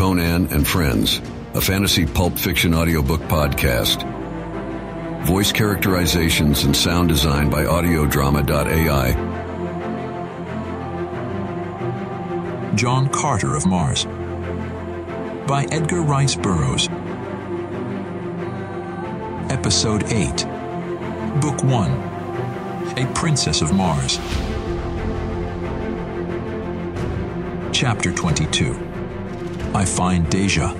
Conan and Friends, a fantasy pulp fiction audiobook podcast. Voice characterizations and sound design by audiodrama.ai. John Carter of Mars by Edgar Rice Burroughs. Episode 8 Book 1 A Princess of Mars. Chapter 22 I Find Dejah.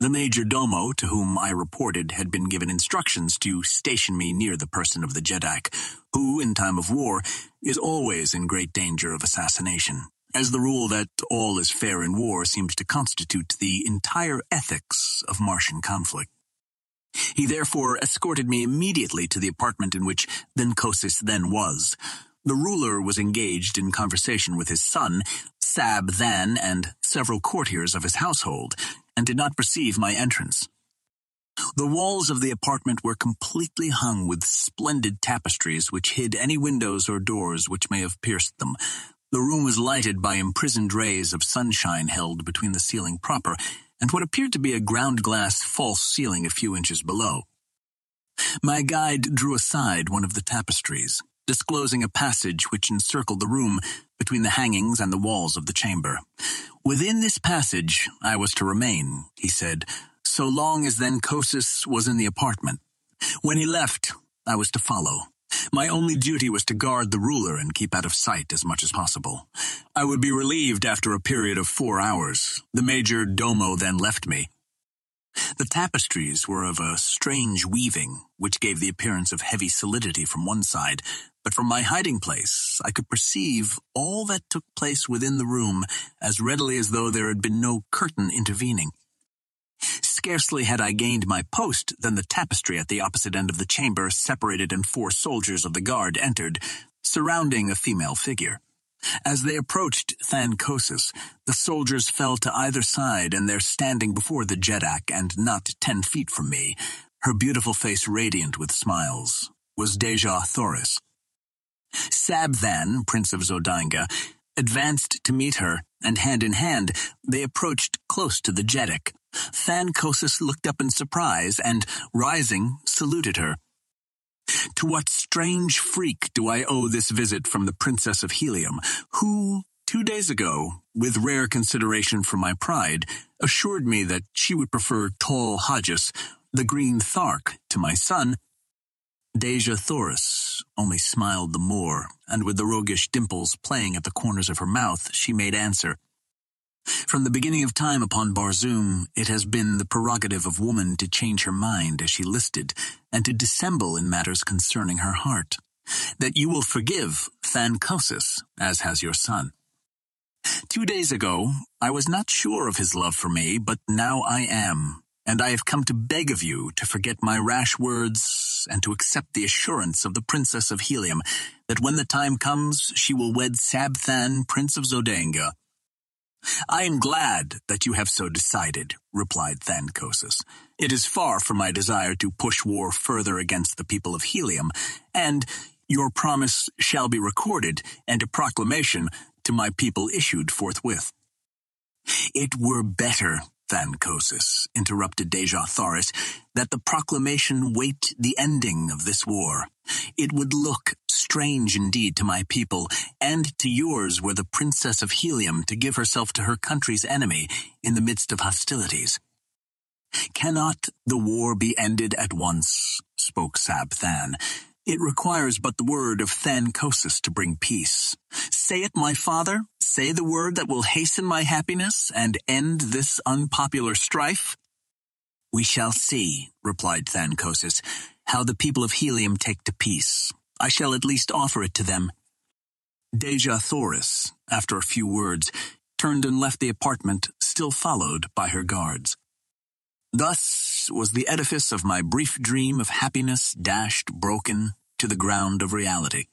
The major domo to whom I reported had been given instructions to station me near the person of the Jeddak, who, in time of war, is always in great danger of assassination, as the rule that all is fair in war seems to constitute the entire ethics of Martian conflict. He therefore escorted me immediately to the apartment in which Than Kosis then was. The ruler was engaged in conversation with his son, Sab Than, and several courtiers of his household, and did not perceive my entrance. The walls of the apartment were completely hung with splendid tapestries which hid any windows or doors which may have pierced them. The room was lighted by imprisoned rays of sunshine held between the ceiling proper and what appeared to be a ground glass false ceiling a few inches below. My guide drew aside one of the tapestries, disclosing a passage which encircled the room between the hangings and the walls of the chamber. Within this passage I was to remain, he said, so long as Than Kosis was in the apartment. When he left, I was to follow. My only duty was to guard the ruler and keep out of sight as much as possible. I would be relieved after a period of four hours. The major domo then left me. The tapestries were of a strange weaving, which gave the appearance of heavy solidity from one side, but from my hiding place I could perceive all that took place within the room as readily as though there had been no curtain intervening. Scarcely had I gained my post than the tapestry at the opposite end of the chamber separated and four soldiers of the guard entered, surrounding a female figure. As they approached Than Kosis, the soldiers fell to either side and they're standing before the Jeddak and not ten feet from me, her beautiful face radiant with smiles, was Dejah Thoris. Sab Than, Prince of Zodanga, advanced to meet her, and hand in hand, they approached close to the Jeddak. Than Kosis looked up in surprise and, rising, saluted her. To what strange freak do I owe this visit from the Princess of Helium, who, two days ago, with rare consideration for my pride, assured me that she would prefer Tars Tarkas, the green Thark, to my son? Dejah Thoris only smiled the more, and with the roguish dimples playing at the corners of her mouth, she made answer. From the beginning of time upon Barsoom, it has been the prerogative of woman to change her mind as she listed, and to dissemble in matters concerning her heart. That you will forgive Than Kosis, as has your son. Two days ago, I was not sure of his love for me, but now I am, and I have come to beg of you to forget my rash words and to accept the assurance of the Princess of Helium that when the time comes, she will wed Sab Than, Prince of Zodanga, I am glad that you have so decided, replied Than Kosis. It is far from my desire to push war further against the people of Helium, and your promise shall be recorded, and a proclamation to my people issued forthwith. It were better, Than Kosis, interrupted Dejah Thoris, that the proclamation wait the ending of this war. It would look strange indeed to my people, and to yours were the Princess of Helium to give herself to her country's enemy in the midst of hostilities. Cannot the war be ended at once? spoke Sab Than. It requires but the word of Than Kosis to bring peace. Say it, my father, say the word that will hasten my happiness and end this unpopular strife. We shall see, replied Than Kosis, how the people of Helium take to peace. I shall at least offer it to them. Dejah Thoris, after a few words, turned and left the apartment, still followed by her guards. Thus was the edifice of my brief dream of happiness dashed broken to the ground of reality.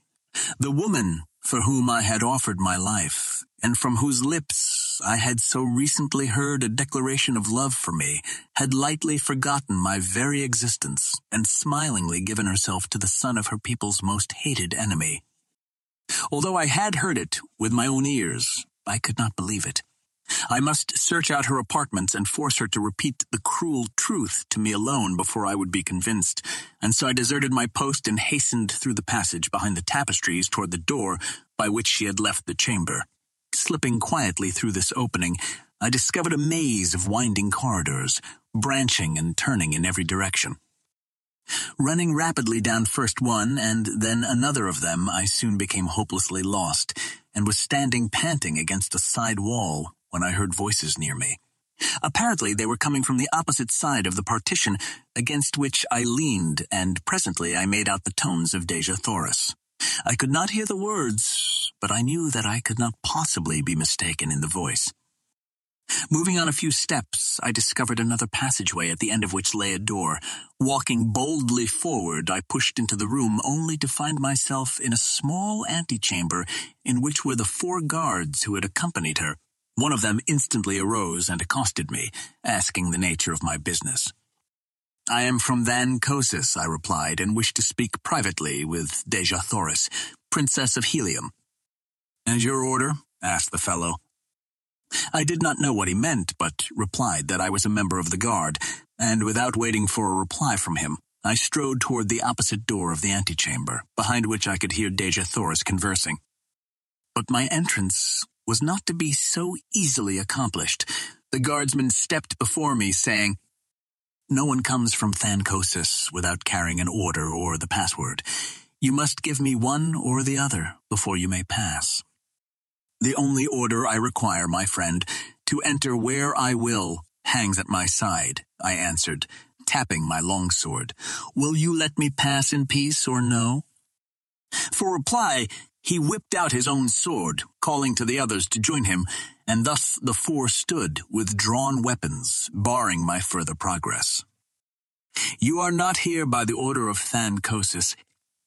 The woman for whom I had offered my life, and from whose lips I had so recently heard a declaration of love for me, had lightly forgotten my very existence and smilingly given herself to the son of her people's most hated enemy. Although I had heard it with my own ears, I could not believe it. I must search out her apartments and force her to repeat the cruel truth to me alone before I would be convinced, and so I deserted my post and hastened through the passage behind the tapestries toward the door by which she had left the chamber. Slipping quietly through this opening, I discovered a maze of winding corridors, branching and turning in every direction. Running rapidly down first one and then another of them, I soon became hopelessly lost, and was standing panting against a side wall when I heard voices near me. Apparently they were coming from the opposite side of the partition against which I leaned, and presently I made out the tones of Dejah Thoris. I could not hear the words, but I knew that I could not possibly be mistaken in the voice. Moving on a few steps, I discovered another passageway at the end of which lay a door. Walking boldly forward, I pushed into the room only to find myself in a small antechamber in which were the four guards who had accompanied her. One of them instantly arose and accosted me, asking the nature of my business. I am from Than Kosis, I replied, and wish to speak privately with Dejah Thoris, Princess of Helium. And your order? asked the fellow. I did not know what he meant, but replied that I was a member of the guard, and without waiting for a reply from him, I strode toward the opposite door of the antechamber, behind which I could hear Dejah Thoris conversing. But my entrance was not to be so easily accomplished. The guardsman stepped before me, saying, No one comes from Than Kosis without carrying an order or the password. You must give me one or the other before you may pass. The only order I require, my friend, to enter where I will, hangs at my side, I answered, tapping my longsword. Will you let me pass in peace or no? For reply, he whipped out his own sword, calling to the others to join him, and thus the four stood with drawn weapons, barring my further progress. You are not here by the order of Than Kosis,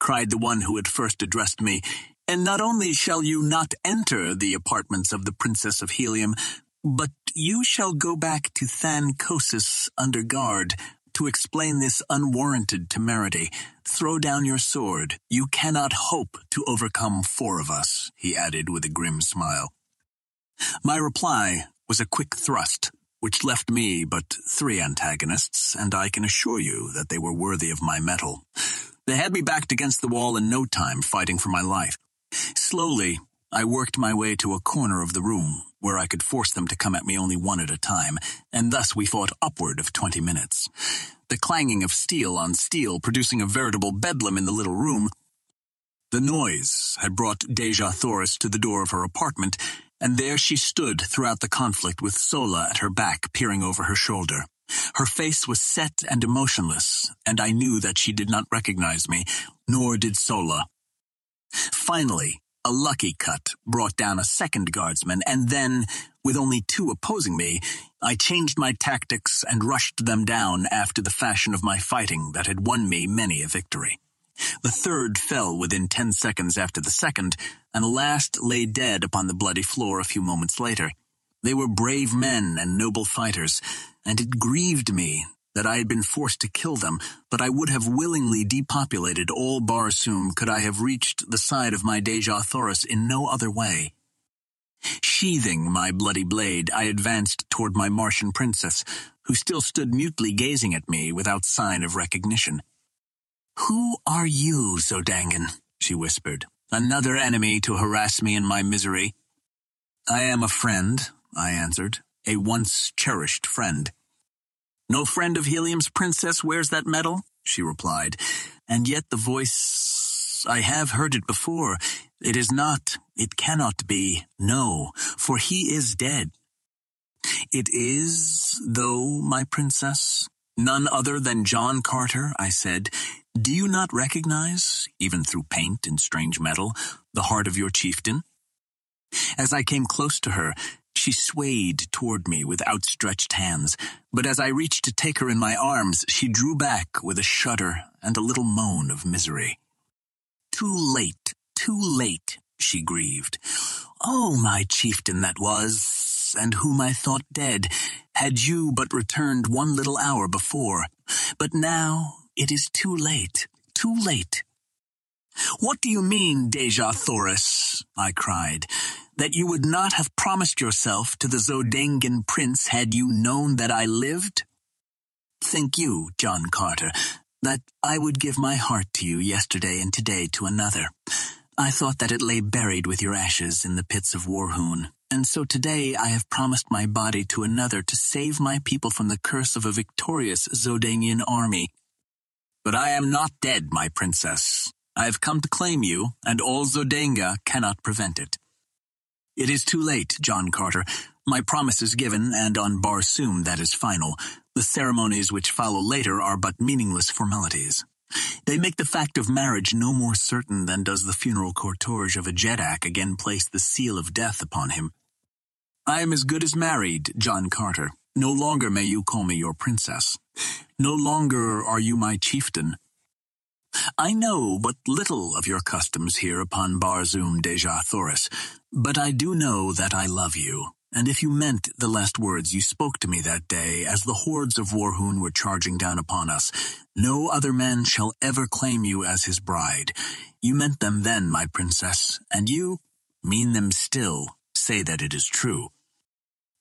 cried the one who had first addressed me, and not only shall you not enter the apartments of the Princess of Helium, but you shall go back to Than Kosis under guard to explain this unwarranted temerity. Throw down your sword. You cannot hope to overcome four of us, he added with a grim smile. My reply was a quick thrust, which left me but three antagonists, and I can assure you that they were worthy of my mettle. They had me backed against the wall in no time, fighting for my life. Slowly, I worked my way to a corner of the room where I could force them to come at me only one at a time, and thus we fought upward of twenty minutes. The clanging of steel on steel producing a veritable bedlam in the little room. The noise had brought Dejah Thoris to the door of her apartment, and there she stood throughout the conflict with Sola at her back peering over her shoulder. Her face was set and emotionless, and I knew that she did not recognize me, nor did Sola. Finally, a lucky cut brought down a second guardsman, and then, with only two opposing me, I changed my tactics and rushed them down after the fashion of my fighting that had won me many a victory. The third fell within ten seconds after the second, and the last lay dead upon the bloody floor a few moments later. They were brave men and noble fighters, and it grieved me that I had been forced to kill them, but I would have willingly depopulated all Barsoom could I have reached the side of my Dejah Thoris in no other way. Sheathing my bloody blade, I advanced toward my Martian princess, who still stood mutely gazing at me without sign of recognition. Who are you, Zodangan? she whispered. Another enemy to harass me in my misery. I am a friend, I answered, a once cherished friend. No friend of Helium's princess wears that medal, she replied, and yet the voice, I have heard it before. It is not, it cannot be, no, for he is dead. It is, though, my princess, none other than John Carter, I said. Do you not recognize, even through paint and strange metal, the heart of your chieftain? As I came close to her, she swayed toward me with outstretched hands, but as I reached to take her in my arms, she drew back with a shudder and a little moan of misery. Too late, too late, she grieved. Oh, my chieftain that was, and whom I thought dead, had you but returned one little hour before. But now it is too late, too late. What do you mean, Dejah Thoris? I cried. That you would not have promised yourself to the Zodangan prince had you known that I lived? Think you, John Carter, that I would give my heart to you yesterday and today to another? I thought that it lay buried with your ashes in the pits of Warhoon, and so today I have promised my body to another to save my people from the curse of a victorious Zodangian army. But I am not dead, my princess. I have come to claim you, and all Zodanga cannot prevent it. It is too late, John Carter. My promise is given, and on Barsoom that is final. The ceremonies which follow later are but meaningless formalities. They make the fact of marriage no more certain than does the funeral cortege of a Jeddak again place the seal of death upon him. I am as good as married, John Carter. No longer may you call me your princess. No longer are you my chieftain. I know but little of your customs here upon Barsoom Dejah Thoris, but I do know that I love you, and if you meant the last words you spoke to me that day as the hordes of Warhoon were charging down upon us, no other man shall ever claim you as his bride. You meant them then, my princess, and you mean them still. Say that it is true.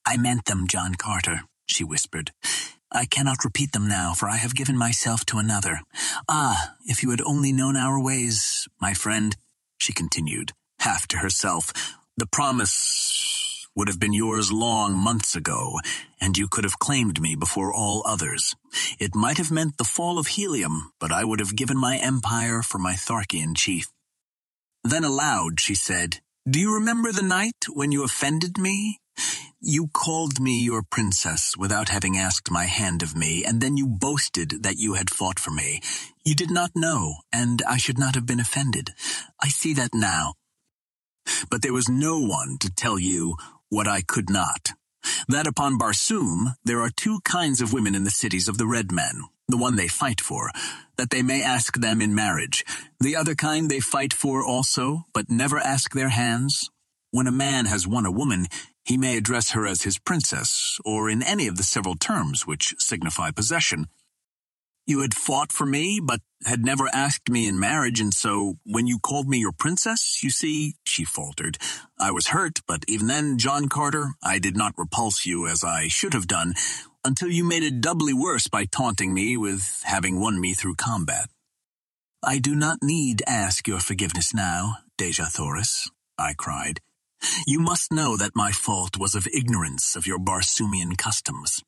I meant them, John Carter, she whispered. I cannot repeat them now, for I have given myself to another. Ah, if you had only known our ways, my friend, she continued, half to herself, the promise would have been yours long months ago, and you could have claimed me before all others. It might have meant the fall of Helium, but I would have given my empire for my Tharkian chief. Then aloud she said, Do you remember the night when you offended me? You called me your princess without having asked my hand of me, and then you boasted that you had fought for me. You did not know, and I should not have been offended. I see that now. But there was no one to tell you what I could not. That upon Barsoom there are two kinds of women in the cities of the red men, the one they fight for, that they may ask them in marriage. The other kind they fight for also, but never ask their hands. When a man has won a woman, he may address her as his princess, or in any of the several terms which signify possession. You had fought for me, but had never asked me in marriage, and so when you called me your princess, you see, she faltered. I was hurt, but even then, John Carter, I did not repulse you as I should have done, until you made it doubly worse by taunting me with having won me through combat. I do not need ask your forgiveness now, Dejah Thoris, I cried. You must know that my fault was of ignorance of your Barsoomian customs.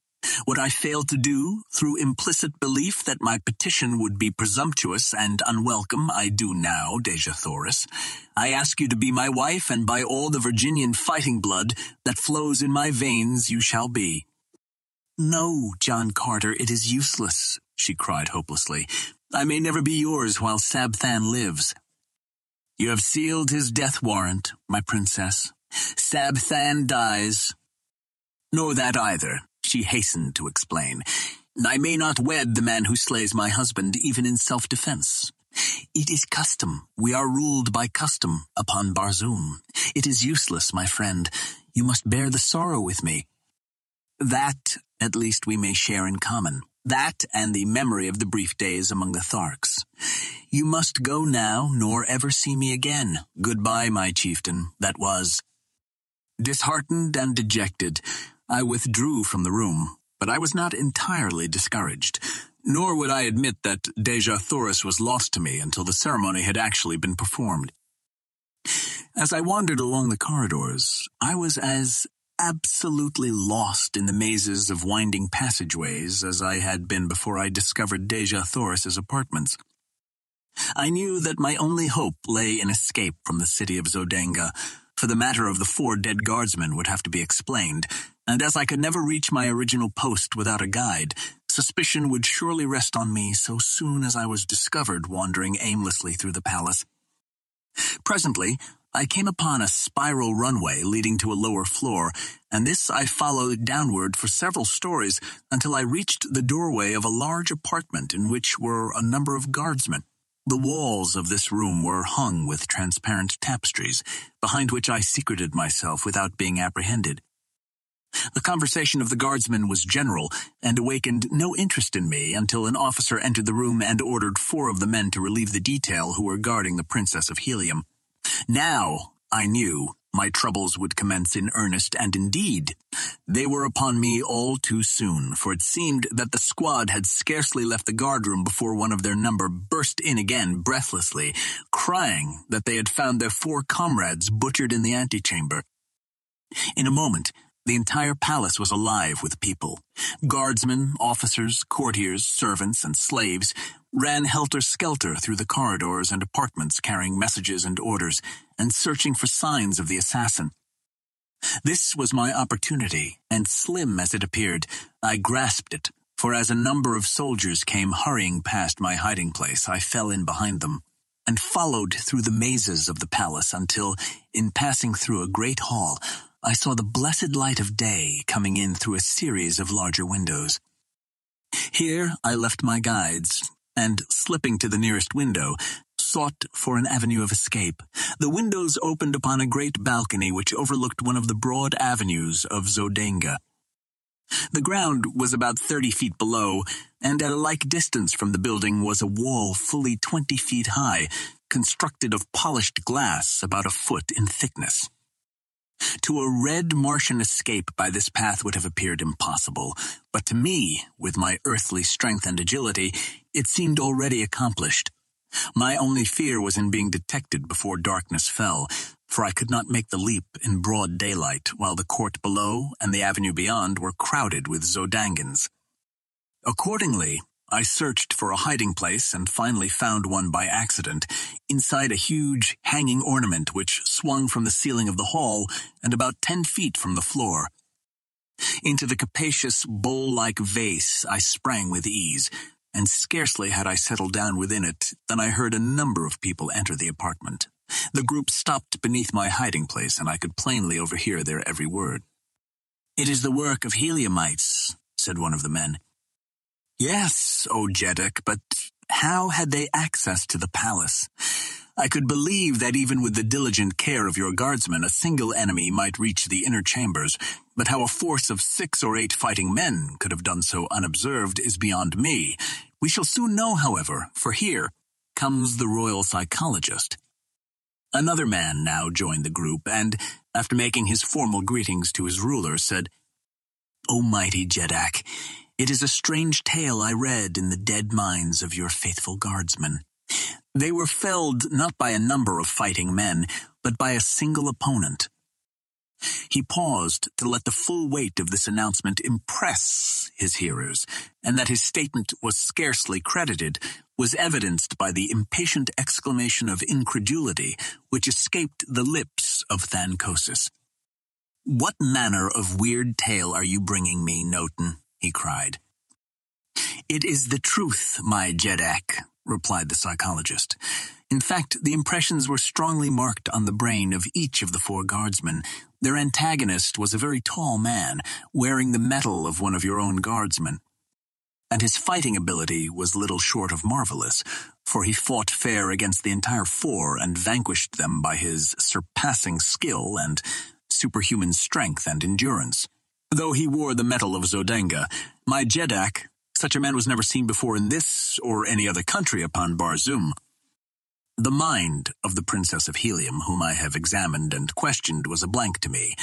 What I failed to do, through implicit belief that my petition would be presumptuous and unwelcome, I do now, Dejah Thoris. I ask you to be my wife, and by all the Virginian fighting blood that flows in my veins you shall be. No, John Carter, it is useless, she cried hopelessly. I may never be yours while Sab Than lives. You have sealed his death warrant, my princess. Sab Than dies. Nor that either, she hastened to explain. I may not wed the man who slays my husband, even in self-defense. It is custom. We are ruled by custom upon Barsoom. It is useless, my friend. You must bear the sorrow with me. That, at least, we may share in common. That and the memory of the brief days among the Tharks. You must go now, nor ever see me again. Goodbye, my chieftain. That was. Disheartened and dejected, I withdrew from the room, but I was not entirely discouraged. Nor would I admit that Dejah Thoris was lost to me until the ceremony had actually been performed. As I wandered along the corridors, I was as absolutely lost in the mazes of winding passageways as I had been before I discovered Dejah Thoris's apartments. I knew that my only hope lay in escape from the city of Zodanga, for the matter of the four dead guardsmen would have to be explained, and as I could never reach my original post without a guide, suspicion would surely rest on me so soon as I was discovered wandering aimlessly through the palace. Presently, I came upon a spiral runway leading to a lower floor, and this I followed downward for several stories until I reached the doorway of a large apartment in which were a number of guardsmen. The walls of this room were hung with transparent tapestries, behind which I secreted myself without being apprehended. The conversation of the guardsmen was general and awakened no interest in me until an officer entered the room and ordered four of the men to relieve the detail who were guarding the Princess of Helium. Now, I knew, my troubles would commence in earnest, and indeed, they were upon me all too soon, for it seemed that the squad had scarcely left the guardroom before one of their number burst in again breathlessly, crying that they had found their four comrades butchered in the antechamber. In a moment, the entire palace was alive with people. Guardsmen, officers, courtiers, servants, and slaves ran helter-skelter through the corridors and apartments carrying messages and orders, and searching for signs of the assassin. This was my opportunity, and slim as it appeared, I grasped it, for as a number of soldiers came hurrying past my hiding place, I fell in behind them, and followed through the mazes of the palace until, in passing through a great hall, I saw the blessed light of day coming in through a series of larger windows. Here I left my guides, and slipping to the nearest window, sought for an avenue of escape. The windows opened upon a great balcony which overlooked one of the broad avenues of Zodanga. The ground was about thirty feet below, and at a like distance from the building was a wall fully twenty feet high, constructed of polished glass about a foot in thickness. To a red Martian escape by this path would have appeared impossible, but to me, with my earthly strength and agility, it seemed already accomplished. My only fear was in being detected before darkness fell, for I could not make the leap in broad daylight while the court below and the avenue beyond were crowded with Zodangans. Accordingly, I searched for a hiding place and finally found one by accident, inside a huge hanging ornament which swung from the ceiling of the hall and about ten feet from the floor. Into the capacious bowl-like vase I sprang with ease, and scarcely had I settled down within it than I heard a number of people enter the apartment. The group stopped beneath my hiding place, and I could plainly overhear their every word. It is the work of Heliumites, said one of the men. Yes, O Jeddak, but how had they access to the palace? I could believe that even with the diligent care of your guardsmen, a single enemy might reach the inner chambers, but how a force of six or eight fighting men could have done so unobserved is beyond me. We shall soon know, however, for here comes the royal psychologist. Another man now joined the group, and, after making his formal greetings to his ruler, said, O mighty Jeddak, it is a strange tale I read in the dead minds of your faithful guardsmen. They were felled not by a number of fighting men, but by a single opponent. He paused to let the full weight of this announcement impress his hearers, and that his statement was scarcely credited was evidenced by the impatient exclamation of incredulity which escaped the lips of Than Kosis. What manner of weird tale are you bringing me, Notan? He cried. It is the truth, my Jeddak, replied the psychologist. In fact, the impressions were strongly marked on the brain of each of the four guardsmen. Their antagonist was a very tall man, wearing the metal of one of your own guardsmen. And his fighting ability was little short of marvelous, for he fought fair against the entire four and vanquished them by his surpassing skill and superhuman strength and endurance. Though he wore the metal of Zodanga, my Jeddak, such a man was never seen before in this or any other country upon Barsoom. The mind of the Princess of Helium, whom I have examined and questioned, was a blank to me.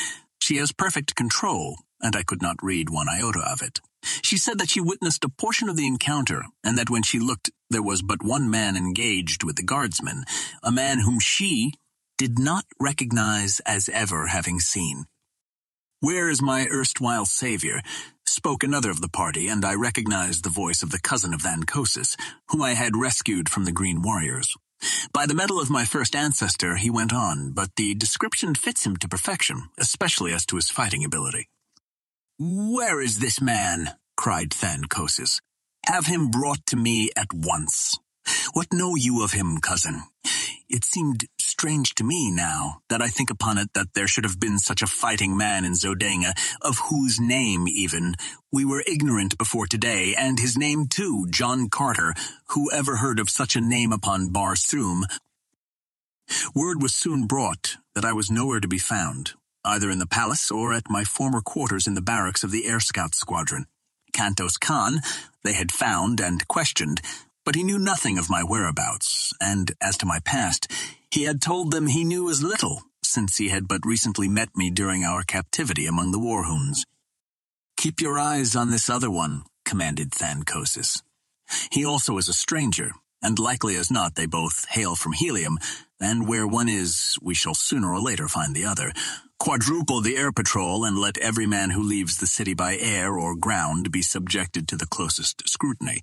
She has perfect control, and I could not read one iota of it. She said that she witnessed a portion of the encounter, and that when she looked, there was but one man engaged with the guardsmen, a man whom she did not recognize as ever having seen. Where is my erstwhile savior? Spoke another of the party, and I recognized the voice of the cousin of Than Kosis, whom I had rescued from the Green Warriors. By the metal of my first ancestor, he went on, but the description fits him to perfection, especially as to his fighting ability. Where is this man? cried Than Kosis. Have him brought to me at once. What know you of him, cousin? It seemed strange to me now that I think upon it that there should have been such a fighting man in Zodanga, of whose name even we were ignorant before today, and his name too, John Carter, who ever heard of such a name upon Barsoom? Word was soon brought that I was nowhere to be found, either in the palace or at my former quarters in the barracks of the Air Scout Squadron. Kantos Kan they had found and questioned, but he knew nothing of my whereabouts, and as to my past, he had told them he knew as little, since he had but recently met me during our captivity among the Warhoons. Keep your eyes on this other one, commanded Than Kosis. He also is a stranger, and likely as not they both hail from Helium, and where one is, we shall sooner or later find the other. Quadruple the air patrol and let every man who leaves the city by air or ground be subjected to the closest scrutiny.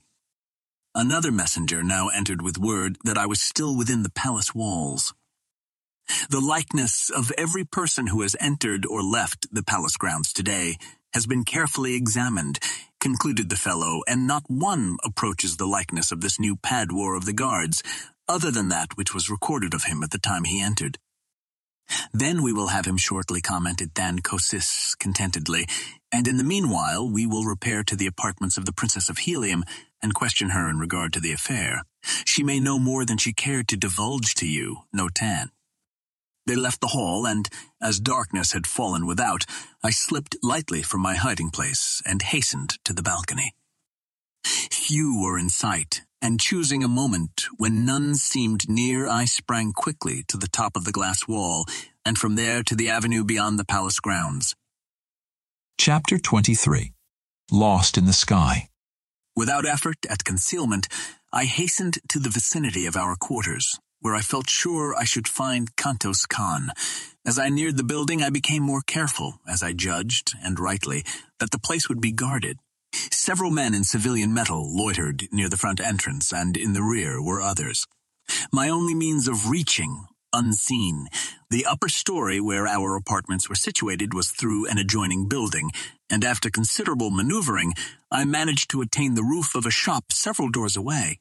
Another messenger now entered with word that I was still within the palace walls. The likeness of every person who has entered or left the palace grounds today has been carefully examined, concluded the fellow, and not one approaches the likeness of this new Padwar of the Guards, other than that which was recorded of him at the time he entered. Then we will have him shortly, commented Than Kosis contentedly, and in the meanwhile we will repair to the apartments of the Princess of Helium and question her in regard to the affair. She may know more than she cared to divulge to you, Notan. They left the hall, and as darkness had fallen without, I slipped lightly from my hiding place and hastened to the balcony. Few were in sight, and choosing a moment when none seemed near, I sprang quickly to the top of the glass wall, and from there to the avenue beyond the palace grounds. Chapter 23 Lost in the Sky Without effort at concealment, I hastened to the vicinity of our quarters, where I felt sure I should find Kantos Kan. As I neared the building, I became more careful, as I judged, and rightly, that the place would be guarded. Several men in civilian metal loitered near the front entrance, and in the rear were others. My only means of reaching, unseen, the upper story where our apartments were situated was through an adjoining building, and after considerable maneuvering, I managed to attain the roof of a shop several doors away.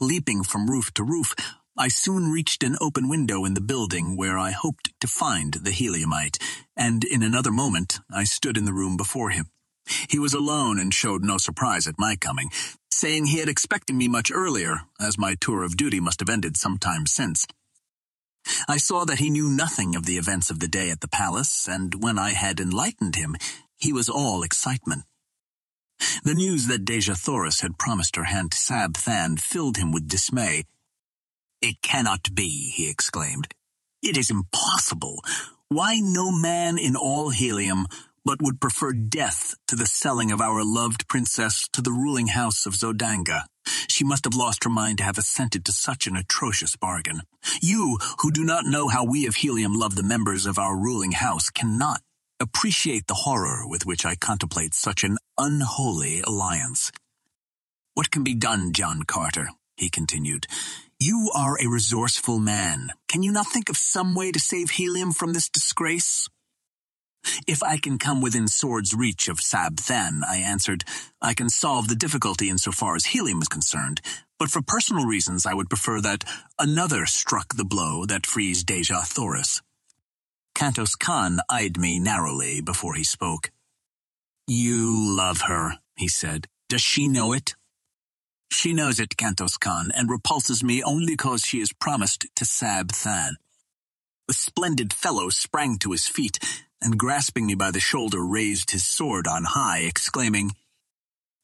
Leaping from roof to roof, I soon reached an open window in the building where I hoped to find the heliumite, and in another moment I stood in the room before him. He was alone and showed no surprise at my coming, saying he had expected me much earlier, as my tour of duty must have ended some time since. I saw that he knew nothing of the events of the day at the palace, and when I had enlightened him, he was all excitement. The news that Dejah Thoris had promised her hand to Sab Than filled him with dismay, it cannot be, he exclaimed. It is impossible. Why no man in all Helium but would prefer death to the selling of our loved princess to the ruling house of Zodanga. She must have lost her mind to have assented to such an atrocious bargain. You, who do not know how we of Helium love the members of our ruling house, cannot appreciate the horror with which I contemplate such an unholy alliance. What can be done, John Carter? he continued. You are a resourceful man. Can you not think of some way to save helium from this disgrace? If I can come within sword's reach of Sab Than, I answered, I can solve the difficulty insofar as helium is concerned, but for personal reasons I would prefer that another struck the blow that frees Dejah Thoris. Kantos Kan eyed me narrowly before he spoke. You love her, he said. Does she know it? She knows it, Kantos Kan, and repulses me only cause she is promised to Sab Than. The splendid fellow sprang to his feet, and grasping me by the shoulder raised his sword on high, exclaiming,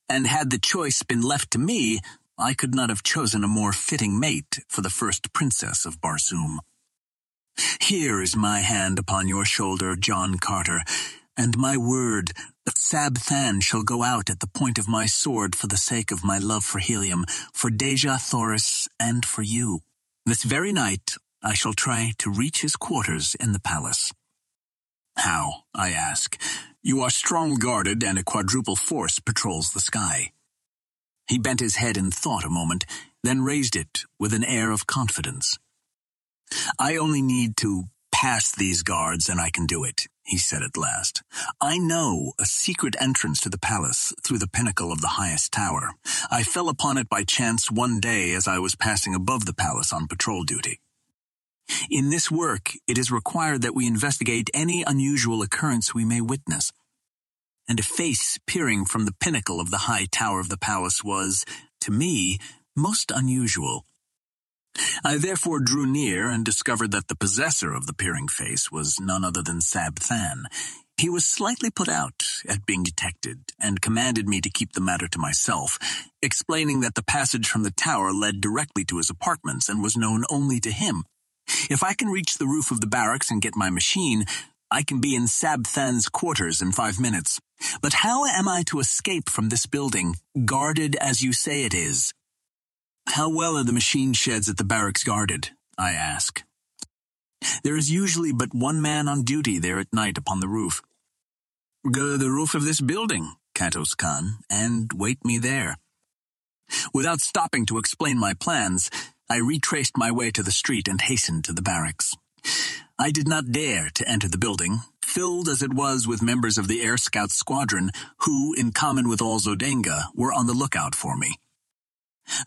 And had the choice been left to me, I could not have chosen a more fitting mate for the first princess of Barsoom. Here is my hand upon your shoulder, John Carter, and my word that Sab Than shall go out at the point of my sword for the sake of my love for Helium, for Dejah Thoris, and for you. This very night I shall try to reach his quarters in the palace. How, I ask. You are strong guarded and a quadruple force patrols the sky. He bent his head in thought a moment, then raised it with an air of confidence. I only need to pass these guards and I can do it, he said at last. I know a secret entrance to the palace through the pinnacle of the highest tower. I fell upon it by chance one day as I was passing above the palace on patrol duty. In this work, it is required that we investigate any unusual occurrence we may witness. And a face peering from the pinnacle of the high tower of the palace was, to me, most unusual. I therefore drew near and discovered that the possessor of the peering face was none other than Sab Than. He was slightly put out at being detected and commanded me to keep the matter to myself, explaining that the passage from the tower led directly to his apartments and was known only to him. If I can reach the roof of the barracks and get my machine, I can be in Sab Than's quarters in five minutes. But how am I to escape from this building, guarded as you say it is? How well are the machine sheds at the barracks guarded? I ask. There is usually but one man on duty there at night upon the roof. Go to the roof of this building, Kantos Kan, and wait me there. Without stopping to explain my plans, I retraced my way to the street and hastened to the barracks. I did not dare to enter the building, filled as it was with members of the Air Scout Squadron who, in common with all Zodanga, were on the lookout for me.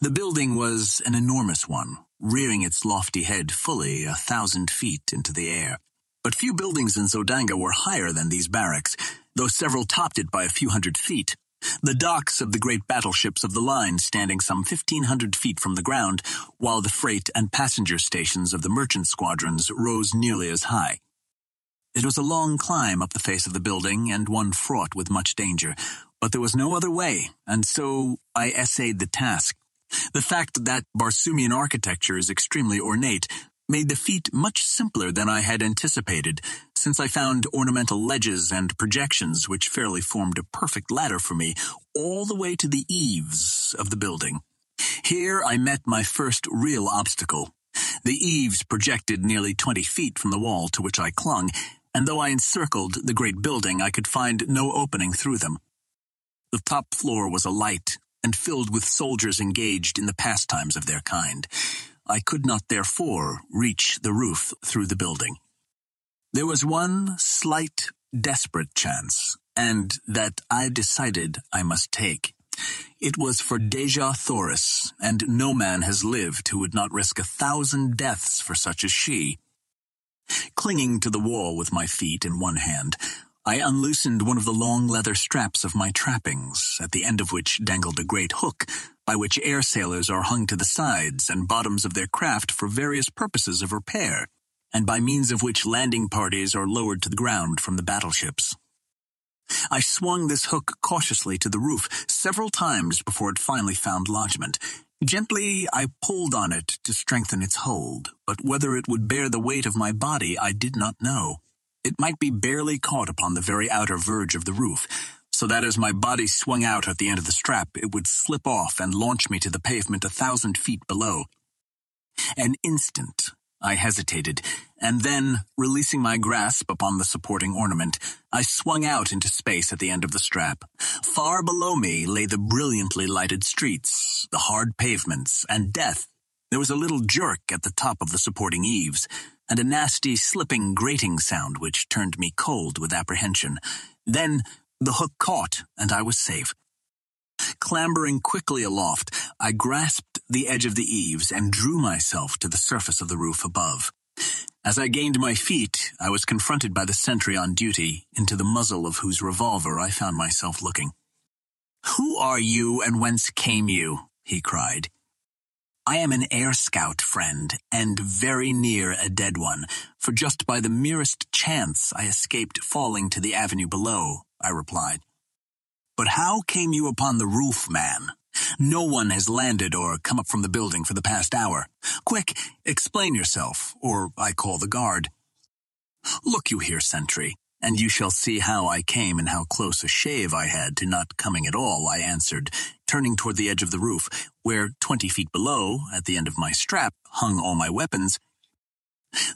The building was an enormous one, rearing its lofty head fully a thousand feet into the air. But few buildings in Zodanga were higher than these barracks, though several topped it by a few hundred feet. The docks of the great battleships of the line standing some 1,500 feet from the ground, while the freight and passenger stations of the merchant squadrons rose nearly as high. It was a long climb up the face of the building and one fraught with much danger, but there was no other way, and so I essayed the task. The fact that Barsoomian architecture is extremely ornate made the feat much simpler than I had anticipated, since I found ornamental ledges and projections which fairly formed a perfect ladder for me all the way to the eaves of the building. Here I met my first real obstacle. The eaves projected nearly twenty feet from the wall to which I clung, and though I encircled the great building, I could find no opening through them. The top floor was alight and filled with soldiers engaged in the pastimes of their kind. I could not therefore reach the roof through the building. There was one slight, desperate chance, and that I decided I must take. It was for Dejah Thoris, and no man has lived who would not risk a thousand deaths for such as she. Clinging to the wall with my feet in one hand, I unloosened one of the long leather straps of my trappings, at the end of which dangled a great hook by which air sailors are hung to the sides and bottoms of their craft for various purposes of repair, and by means of which landing parties are lowered to the ground from the battleships. I swung this hook cautiously to the roof several times before it finally found lodgment. Gently, I pulled on it to strengthen its hold, but whether it would bear the weight of my body I did not know. It might be barely caught upon the very outer verge of the roof, so that as my body swung out at the end of the strap, it would slip off and launch me to the pavement a thousand feet below. An instant, I hesitated, and then, releasing my grasp upon the supporting ornament, I swung out into space at the end of the strap. Far below me lay the brilliantly lighted streets, the hard pavements, and death. There was a little jerk at the top of the supporting eaves, and a nasty, slipping, grating sound which turned me cold with apprehension. Then the hook caught, and I was safe. Clambering quickly aloft, I grasped the edge of the eaves and drew myself to the surface of the roof above. As I gained my feet, I was confronted by the sentry on duty, into the muzzle of whose revolver I found myself looking. Who are you and whence came you? he cried. I am an air scout, friend, and very near a dead one, for just by the merest chance I escaped falling to the avenue below, I replied. But how came you upon the roof, man? No one has landed or come up from the building for the past hour. Quick, explain yourself, or I call the guard. Look you here, sentry, and you shall see how I came and how close a shave I had to not coming at all, I answered, turning toward the edge of the roof, where twenty feet below, at the end of my strap, hung all my weapons.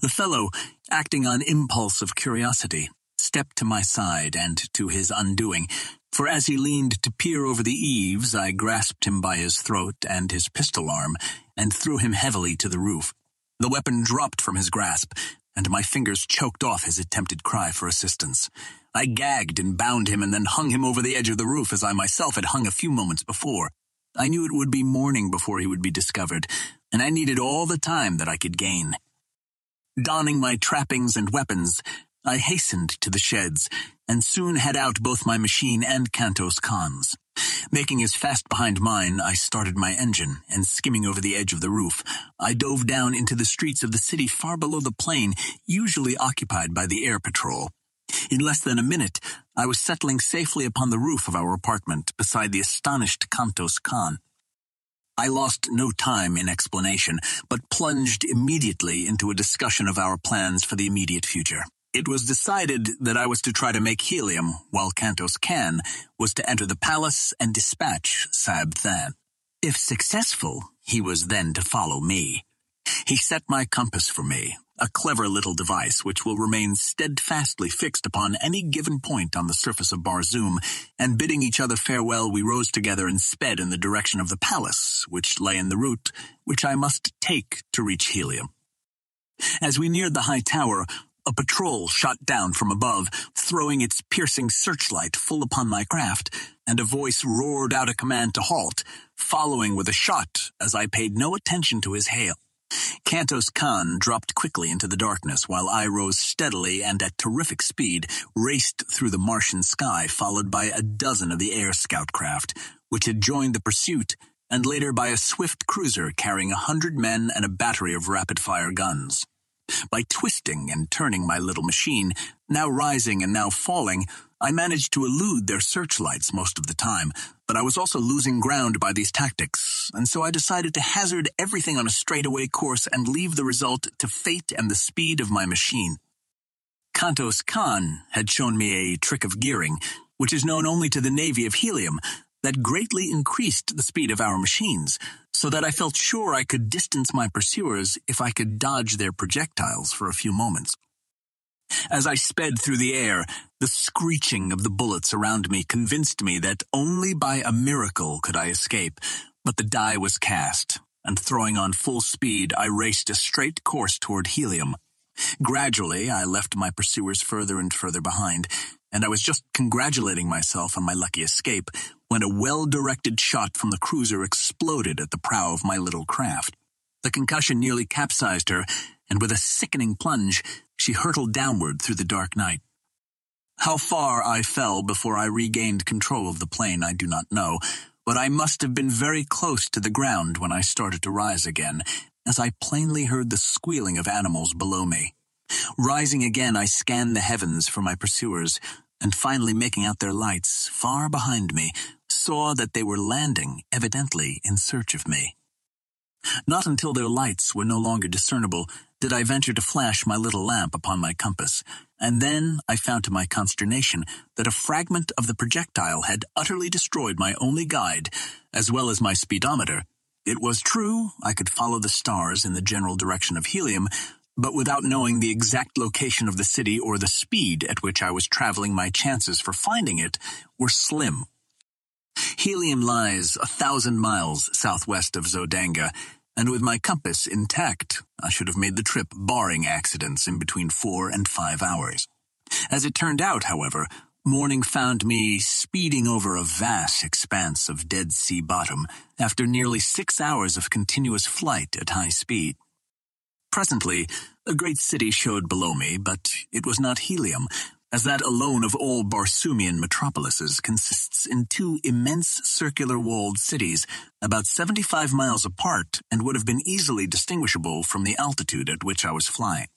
The fellow, acting on impulse of curiosity, stepped to my side and to his undoing, for as he leaned to peer over the eaves, I grasped him by his throat and his pistol arm and threw him heavily to the roof. The weapon dropped from his grasp, and my fingers choked off his attempted cry for assistance. I gagged and bound him and then hung him over the edge of the roof as I myself had hung a few moments before. I knew it would be morning before he would be discovered, and I needed all the time that I could gain. Donning my trappings and weapons, I hastened to the sheds, and soon had out both my machine and Kantos Kan's. Making his fast behind mine, I started my engine, and skimming over the edge of the roof, I dove down into the streets of the city far below the plain, usually occupied by the air patrol. In less than a minute, I was settling safely upon the roof of our apartment beside the astonished Kantos Kan. I lost no time in explanation, but plunged immediately into a discussion of our plans for the immediate future. It was decided that I was to try to make Helium, while Kantos Kan was to enter the palace and dispatch Sab Than. If successful, he was then to follow me. He set my compass for me, a clever little device which will remain steadfastly fixed upon any given point on the surface of Barsoom, and bidding each other farewell, we rose together and sped in the direction of the palace, which lay in the route which I must take to reach Helium. As we neared the high tower, a patrol shot down from above, throwing its piercing searchlight full upon my craft, and a voice roared out a command to halt, following with a shot as I paid no attention to his hail. Kantos Kan dropped quickly into the darkness while I rose steadily and at terrific speed raced through the Martian sky followed by a dozen of the air scout craft, which had joined the pursuit, and later by a swift cruiser carrying a hundred men and a battery of rapid-fire guns. By twisting and turning my little machine, now rising and now falling, I managed to elude their searchlights most of the time, but I was also losing ground by these tactics, and so I decided to hazard everything on a straightaway course and leave the result to fate and the speed of my machine. Kantos Kan had shown me a trick of gearing, which is known only to the Navy of Helium, that greatly increased the speed of our machines, so that I felt sure I could distance my pursuers if I could dodge their projectiles for a few moments. As I sped through the air, the screeching of the bullets around me convinced me that only by a miracle could I escape, but the die was cast, and throwing on full speed, I raced a straight course toward Helium. Gradually, I left my pursuers further and further behind, and I was just congratulating myself on my lucky escape when a well-directed shot from the cruiser exploded at the prow of my little craft. The concussion nearly capsized her, and with a sickening plunge, she hurtled downward through the dark night. How far I fell before I regained control of the plane I do not know, but I must have been very close to the ground when I started to rise again, as I plainly heard the squealing of animals below me. Rising again, I scanned the heavens for my pursuers, and finally making out their lights far behind me, saw that they were landing, evidently in search of me. Not until their lights were no longer discernible did I venture to flash my little lamp upon my compass, and then I found to my consternation that a fragment of the projectile had utterly destroyed my only guide, as well as my speedometer. It was true I could follow the stars in the general direction of Helium, but without knowing the exact location of the city or the speed at which I was traveling, my chances for finding it were slim. Helium lies a thousand miles southwest of Zodanga, and with my compass intact, I should have made the trip barring accidents in between four and five hours. As it turned out, however, morning found me speeding over a vast expanse of Dead Sea bottom after nearly six hours of continuous flight at high speed. Presently, a great city showed below me, but it was not Helium, as that alone of all Barsoomian metropolises consists in two immense circular walled cities, about 75 miles apart, and would have been easily distinguishable from the altitude at which I was flying.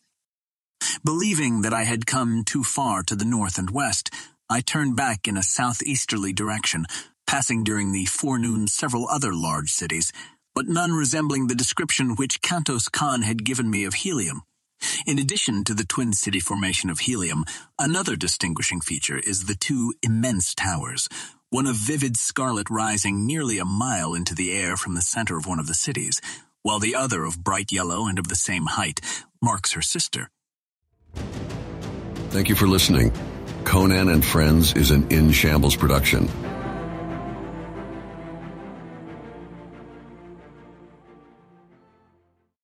Believing that I had come too far to the north and west, I turned back in a southeasterly direction, passing during the forenoon several other large cities, but none resembling the description which Kantos Kan had given me of Helium. In addition to the twin city formation of Helium, another distinguishing feature is the two immense towers, one of vivid scarlet rising nearly a mile into the air from the center of one of the cities, while the other of bright yellow and of the same height marks her sister. Thank you for listening. Conan and Friends is an In Shambles production.